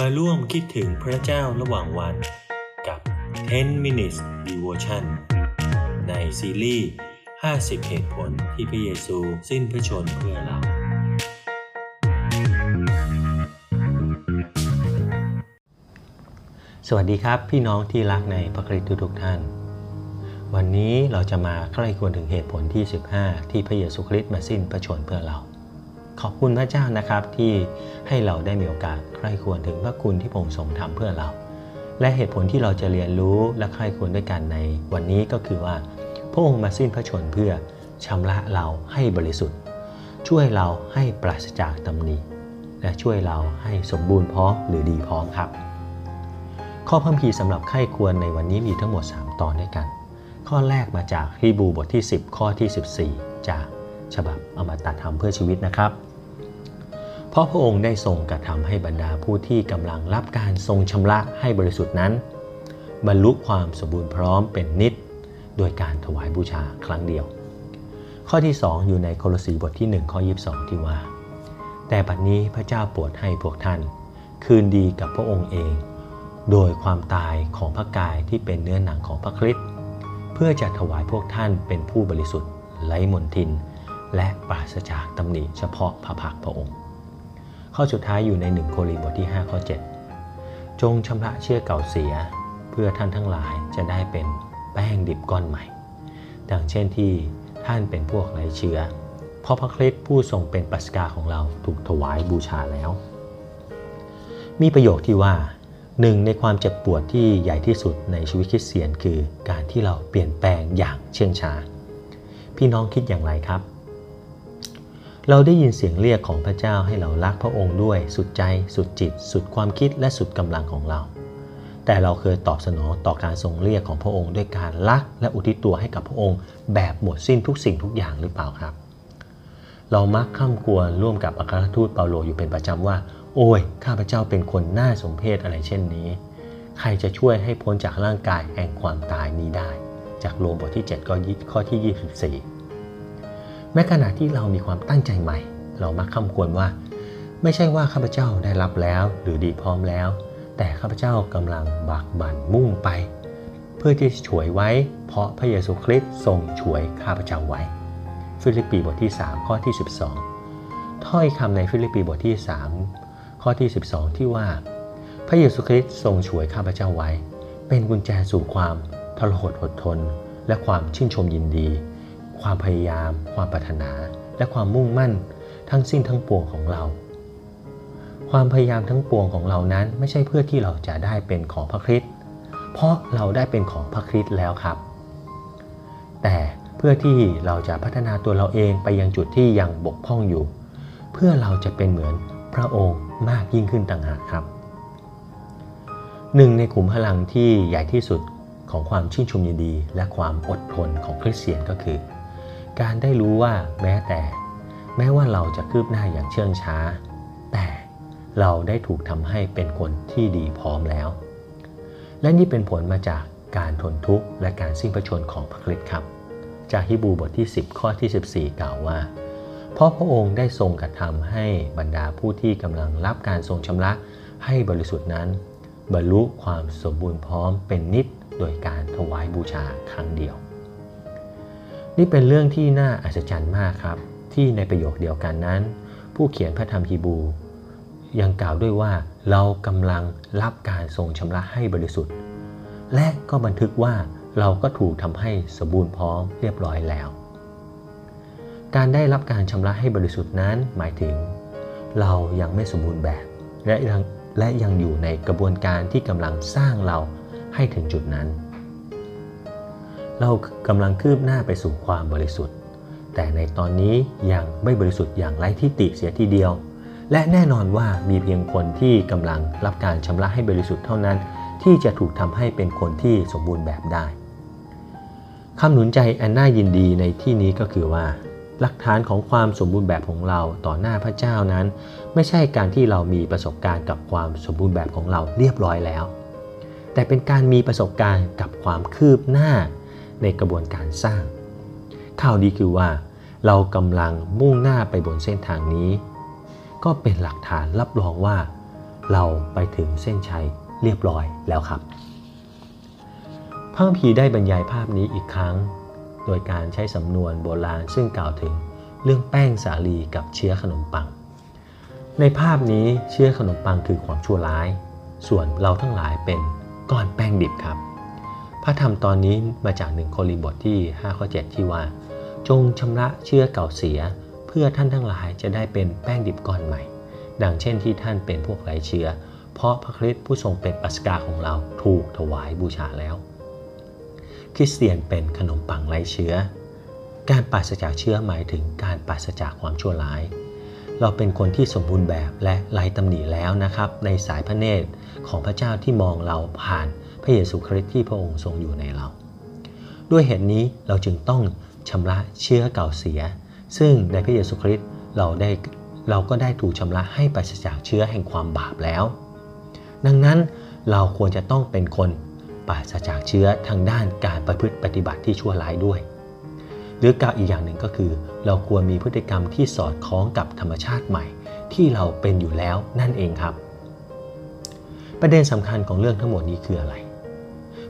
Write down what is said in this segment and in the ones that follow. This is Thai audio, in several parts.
มาร่วมคิดถึงพระเจ้าระหว่างวันกับ 10 minutes devotion ในซีรีส์ 50 เหตุผลที่พระเยซูสิ้นพระชนเพื่อเรา สวัสดีครับพี่น้องที่รักในพระคริสต์ทุกท่าน วันนี้เราจะมาใคร่ควรถึงเหตุผลที่ 15 ที่พระเยซูคริสต์มาสิ้นพระชนเพื่อเรา ขอบคุณพระเจ้านะครับที่ให้เราได้มีโอกาสใคร่ควรถึงพระคุณที่พระองค์ทรงทำเพื่อเรา และเหตุผลที่เราจะเรียนรู้และใคร่ควรด้วยกันในวันนี้ก็คือว่า พระองค์มาสิ้นพระชนเพื่อชำระเราให้บริสุทธิ์ ช่วยเราให้ปราศจากตำหนิและช่วยเราให้สมบูรณ์พร้อมหรือดีพร้อมครับ ข้อพัมพีร์สำหรับไข้ควรในวันนี้มีทั้งหมด 3 ตอนด้วยกัน ข้อแรกมาจากฮีบูบทที่ 10 ข้อที่ 14 จากฉบับอมตะธรรมเพื่อชีวิตนะครับ เพราะพระองค์ได้ทรงกระทำให้บรรดาผู้ที่กำลังรับการทรงชำระให้บริสุทธิ์นั้น บรรลุความสมบูรณ์พร้อมเป็นนิด โดยการถวายบูชาครั้งเดียว ข้อที่ 2 อยู่ในโคลสีบทที่ 1 ข้อ 22 ที่ว่า แต่บัดนี้พระเจ้าโปรดให้พวกท่าน คืนดีกับพระองค์เอง โดยความตายของพระกายที่เป็นเนื้อหนังของพระคริสต์เพื่อจะถวายพวกท่านเป็นผู้บริสุทธิ์ไร้มนทิน และปราศจากตำหนิเฉพาะพระพักพระองค์ ข้อสุดท้ายอยู่ใน1โครินธ์บทที่ 5 ข้อ 7 จงชำระเชื่อเก่าเสีย เพื่อท่านทั้งหลายจะได้เป็นแป้งดิบก้อนใหม่ ดังเช่นที่ท่านเป็นพวกไรเชื้อ เพราะพระคริสต์ผู้ทรงเป็นปัสกาของเราถูกถวายบูชาแล้ว มีประโยคที่ว่าหนึ่งในความเจ็บปวดที่ใหญ่ที่สุดในชีวิตคริสเตียนคือการที่เราเปลี่ยนแปลงอย่างเชื่องช้า พี่น้องคิดอย่างไรครับ เราได้ยินเสียงเรียกของพระเจ้าให้เรารักพระองค์ด้วย สุดใจ สุดจิต สุดความคิดและสุดกำลังของเรา แต่เราเคยตอบสนองต่อการทรงเรียกของพระองค์ด้วยการรักและอุทิศตัวให้กับพระองค์ แบบหมดสิ้นทุกสิ่งทุกอย่างหรือเปล่าครับ เรามักข้ามกวนร่วมกับอัครทูตเปาโลอยู่เป็นประจำว่า โอ้ย ข้าพเจ้าเป็นคนน่าสมเพชอะไรเช่นนี้ ใครจะช่วยให้พ้นจากร่างกายแห่งความตายนี้ได้ จากโรมบทที่ 7 ข้อที่ 24 แม้ขณะที่เรามีความตั้งใจใหม่ เรามักคำควรว่า ไม่ใช่ว่าข้าพเจ้าได้รับแล้วหรือดีพร้อมแล้ว แต่ข้าพเจ้ากำลังบักบั่นมุ่งไป เพื่อที่จะฉวยไว้ เพราะพระเยซูคริสต์ทรงฉวยข้าพเจ้าไว้ ฟิลิปปีบทที่ 3 ข้อที่ 12 ถ้อยคำในฟิลิปปีบทที่ 3 ข้อที่ 12 ที่ว่า พระเยซูคริสต์ทรงฉวยข้าพเจ้าไว้ เป็นกุญแจสู่ความทรหดอดทน และความชื่นชมยินดี ความพยายาม ความปรารถนา และความมุ่งมั่นทั้งสิ้นทั้งปวงของเรา ความพยายามทั้งปวงของเรานั้นไม่ใช่เพื่อที่เราจะได้เป็นของพระคริสต์เพราะเราได้เป็นของพระคริสต์แล้วครับ แต่เพื่อที่เราจะพัฒนาตัวเราเองไปยังจุดที่ยังบกพร่องอยู่ เพื่อเราจะเป็นเหมือนพระองค์มากยิ่งขึ้นต่างหากครับหนึ่งในขุมพลังที่ใหญ่ที่สุดของความชื่นชมยินดี และความอดทนของคริสเตียนก็คือ การได้รู้ว่าแม้แต่ แม้ว่าเราจะคืบหน้าอย่างเชื่องช้า แต่เราได้ถูกทำให้เป็นคนที่ดีพร้อมแล้ว และนี่เป็นผลมาจากการทนทุกข์และการสิ้นพระชนของพระคริสต์ครับ จากฮิบูบทที่ 10 ข้อที่ 14 กล่าวว่า เพราะพระองค์ได้ทรงกระทำให้บรรดาผู้ที่กำลังรับการทรงชำระให้บริสุทธิ์นั้น บรรลุความสมบูรณ์พร้อมเป็นนิดโดยการถวายบูชาครั้งเดียว นี่เป็นเรื่องที่น่าอัศจรรย์มากครับ ที่ในประโยคเดียวกันนั้น ผู้เขียนพระธรรมฮีบู ยังกล่าวด้วยว่าเรากำลังรับการทรงชำระให้บริสุทธิ์ และก็บันทึกว่าเราก็ถูกทำให้สมบูรณ์พร้อมเรียบร้อยแล้ว การได้รับการชำระให้บริสุทธิ์นั้นหมายถึง เรายังไม่สมบูรณ์แบบ และยังและยังอยู่ในกระบวนการที่กำลังสร้างเราให้ถึงจุดนั้น เรากำลังคืบหน้าไปสู่ความบริสุทธิ์ แต่ในตอนนี้ยังไม่บริสุทธิ์อย่างไร้ที่ติเสียทีเดียว และแน่นอนว่ามีเพียงคนที่กำลังรับการชำระให้บริสุทธิ์เท่านั้น ที่จะถูกทำให้เป็นคนที่สมบูรณ์แบบได้คำหนุนใจอันน่ายินดีในที่นี้ก็คือว่า หลักฐานของความสมบูรณ์แบบของเราต่อหน้าพระเจ้านั้น ไม่ใช่การที่เรามีประสบการณ์กับความสมบูรณ์แบบของเราเรียบร้อยแล้ว แต่เป็นการมีประสบการณ์กับความคืบหน้า ในกระบวนการสร้าง ข่าวดีคือว่า เรากำลังมุ่งหน้าไปบนเส้นทางนี้ ก็เป็นหลักฐานรับรองว่า เราไปถึงเส้นชัยเรียบร้อยแล้วครับ พระคัมภีได้บรรยายภาพนี้อีกครั้ง โดยการใช้สำนวนโบราณซึ่งกล่าวถึงเรื่องแป้งสาลีกับเชื้อขนมปัง ในภาพนี้เชื้อขนมปังคือความชั่วร้าย ส่วนเราทั้งหลายเป็นก้อนแป้งดิบครับ พระธรรมตอนนี้มาจากหนึ่งโครินบทที่5ข้อ7ที่ว่า จงชำระเชื้อเก่าเสีย เพื่อท่านทั้งหลายจะได้เป็นแป้งดิบก้อนใหม่ ดังเช่นที่ท่านเป็นพวกไรเชื้อ เพราะพระคริสต์ผู้ทรงเป็นปัสกาของเราถูกถวายบูชาแล้ว คริสเตียนเป็นขนมปังไรเชื้อ การปราศจากเชื้อหมายถึงการปราศจากความชั่วร้ายเราเป็นคนที่สมบูรณ์แบบและไร้ตำหนิแล้วนะครับ ในสายพระเนตรของพระเจ้าที่มองเราผ่าน พระเยซูคริสต์ที่พระองค์ทรงอยู่ในเรา ด้วยเหตุนี้เราจึงต้องชำระเชื้อเก่าเสีย ซึ่งในพระเยซูคริสต์เราได้เราก็ได้ถูกชำระให้ปราศจากเชื้อแห่งความบาปแล้ว ดังนั้นเราควรจะต้องเป็นคนปราศจากเชื้อทางด้านการประพฤติปฏิบัติที่ชั่วร้ายด้วย หรือกล่าวอีกอย่างหนึ่งก็คือ เราควรมีพฤติกรรมที่สอดคล้องกับธรรมชาติใหม่ ที่เราเป็นอยู่แล้วนั่นเองครับ ประเด็นสำคัญของเรื่องทั้งหมดนี้คืออะไร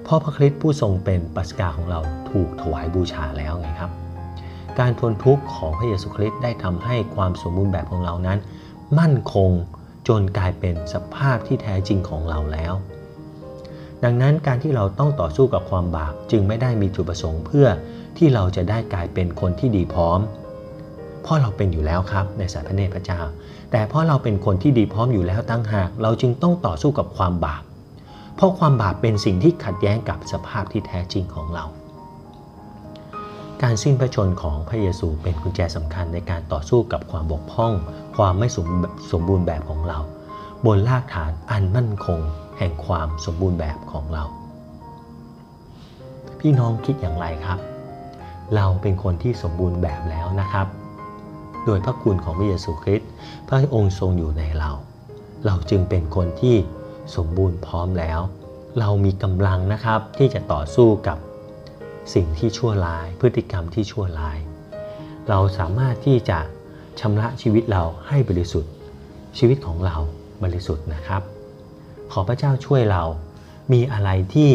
พราะพระคริสต์ผู้ทรงเป็นปัสกาของเราถูกถวายบูชาแล้วไงครับ การทนทุกข์ของพระเยซูคริสต์ได้ทำให้ความสมบูรณ์แบบของเรานั้น มั่นคงจนกลายเป็นสภาพที่แท้จริงของเราแล้ว ดังนั้นการที่เราต้องต่อสู้กับความบาปจึงไม่ได้มีจุดประสงค์เพื่อที่เราจะได้กลายเป็นคนที่ดีพร้อมเพราะเราเป็นอยู่แล้วครับในสายพระเนตรพระเจ้า แต่เพราะเราเป็นคนที่ดีพร้อมอยู่แล้วตั้งหาก เราจึงต้องต่อสู้กับความบาป เพราะความบาปเป็นสิ่งที่ขัดแย้งกับสภาพที่แท้จริงของเรา การสิ้นพระชนของพระเยซูเป็นกุญแจสำคัญในการต่อสู้กับความบกพร่อง ความไม่สมบูรณ์แบบของเรา บนรากฐานอันมั่นคง แห่งความสมบูรณ์แบบของเรา พี่น้องคิดอย่างไรครับ เราเป็นคนที่สมบูรณ์แบบแล้วนะครับ โดยพระคุณของพระเยซูคริสต์พระองค์ทรงอยู่ในเรา เราจึงเป็นคนที่ สมบูรณ์พร้อมแล้ว เรามีกำลังนะครับที่จะต่อสู้กับสิ่งที่ชั่วร้าย พฤติกรรมที่ชั่วร้าย เราสามารถที่จะชำระชีวิตเราให้บริสุทธิ์ ชีวิตของเราบริสุทธิ์นะครับ ขอพระเจ้าช่วยเรามีอะไรที่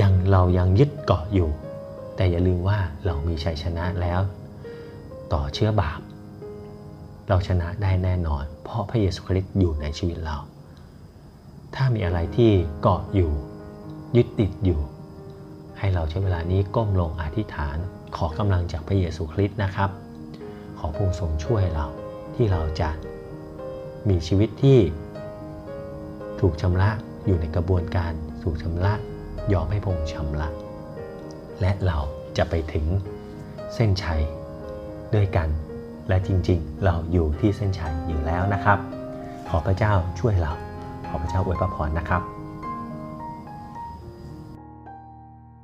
ยังเรายังยึดเกาะอยู่ แต่อย่าลืมว่าเรามีชัยชนะแล้ว ต่อเชื้อบาป เราชนะได้แน่นอน เพราะพระเยซูคริสต์อยู่ในชีวิตเรา ถ้ามีอะไรที่เกาะอยู่ ยึดติดอยู่ ให้เราใช้เวลานี้ก้มลงอธิษฐานขอกำลังจากพระเยซูคริสต์นะครับ ขอพระองค์ทรงช่วยเราที่เราจะมีชีวิตที่ถูกชำระอยู่ในกระบวนการถูกชำระยอมให้พระองค์ชำระ และเราจะไปถึงเส้นชัยด้วยกัน และจริงๆ เราอยู่ที่เส้นชัยอยู่แล้วนะครับ ขอพระเจ้าช่วยเรา ขอพระเจ้าอวยพรนะครับ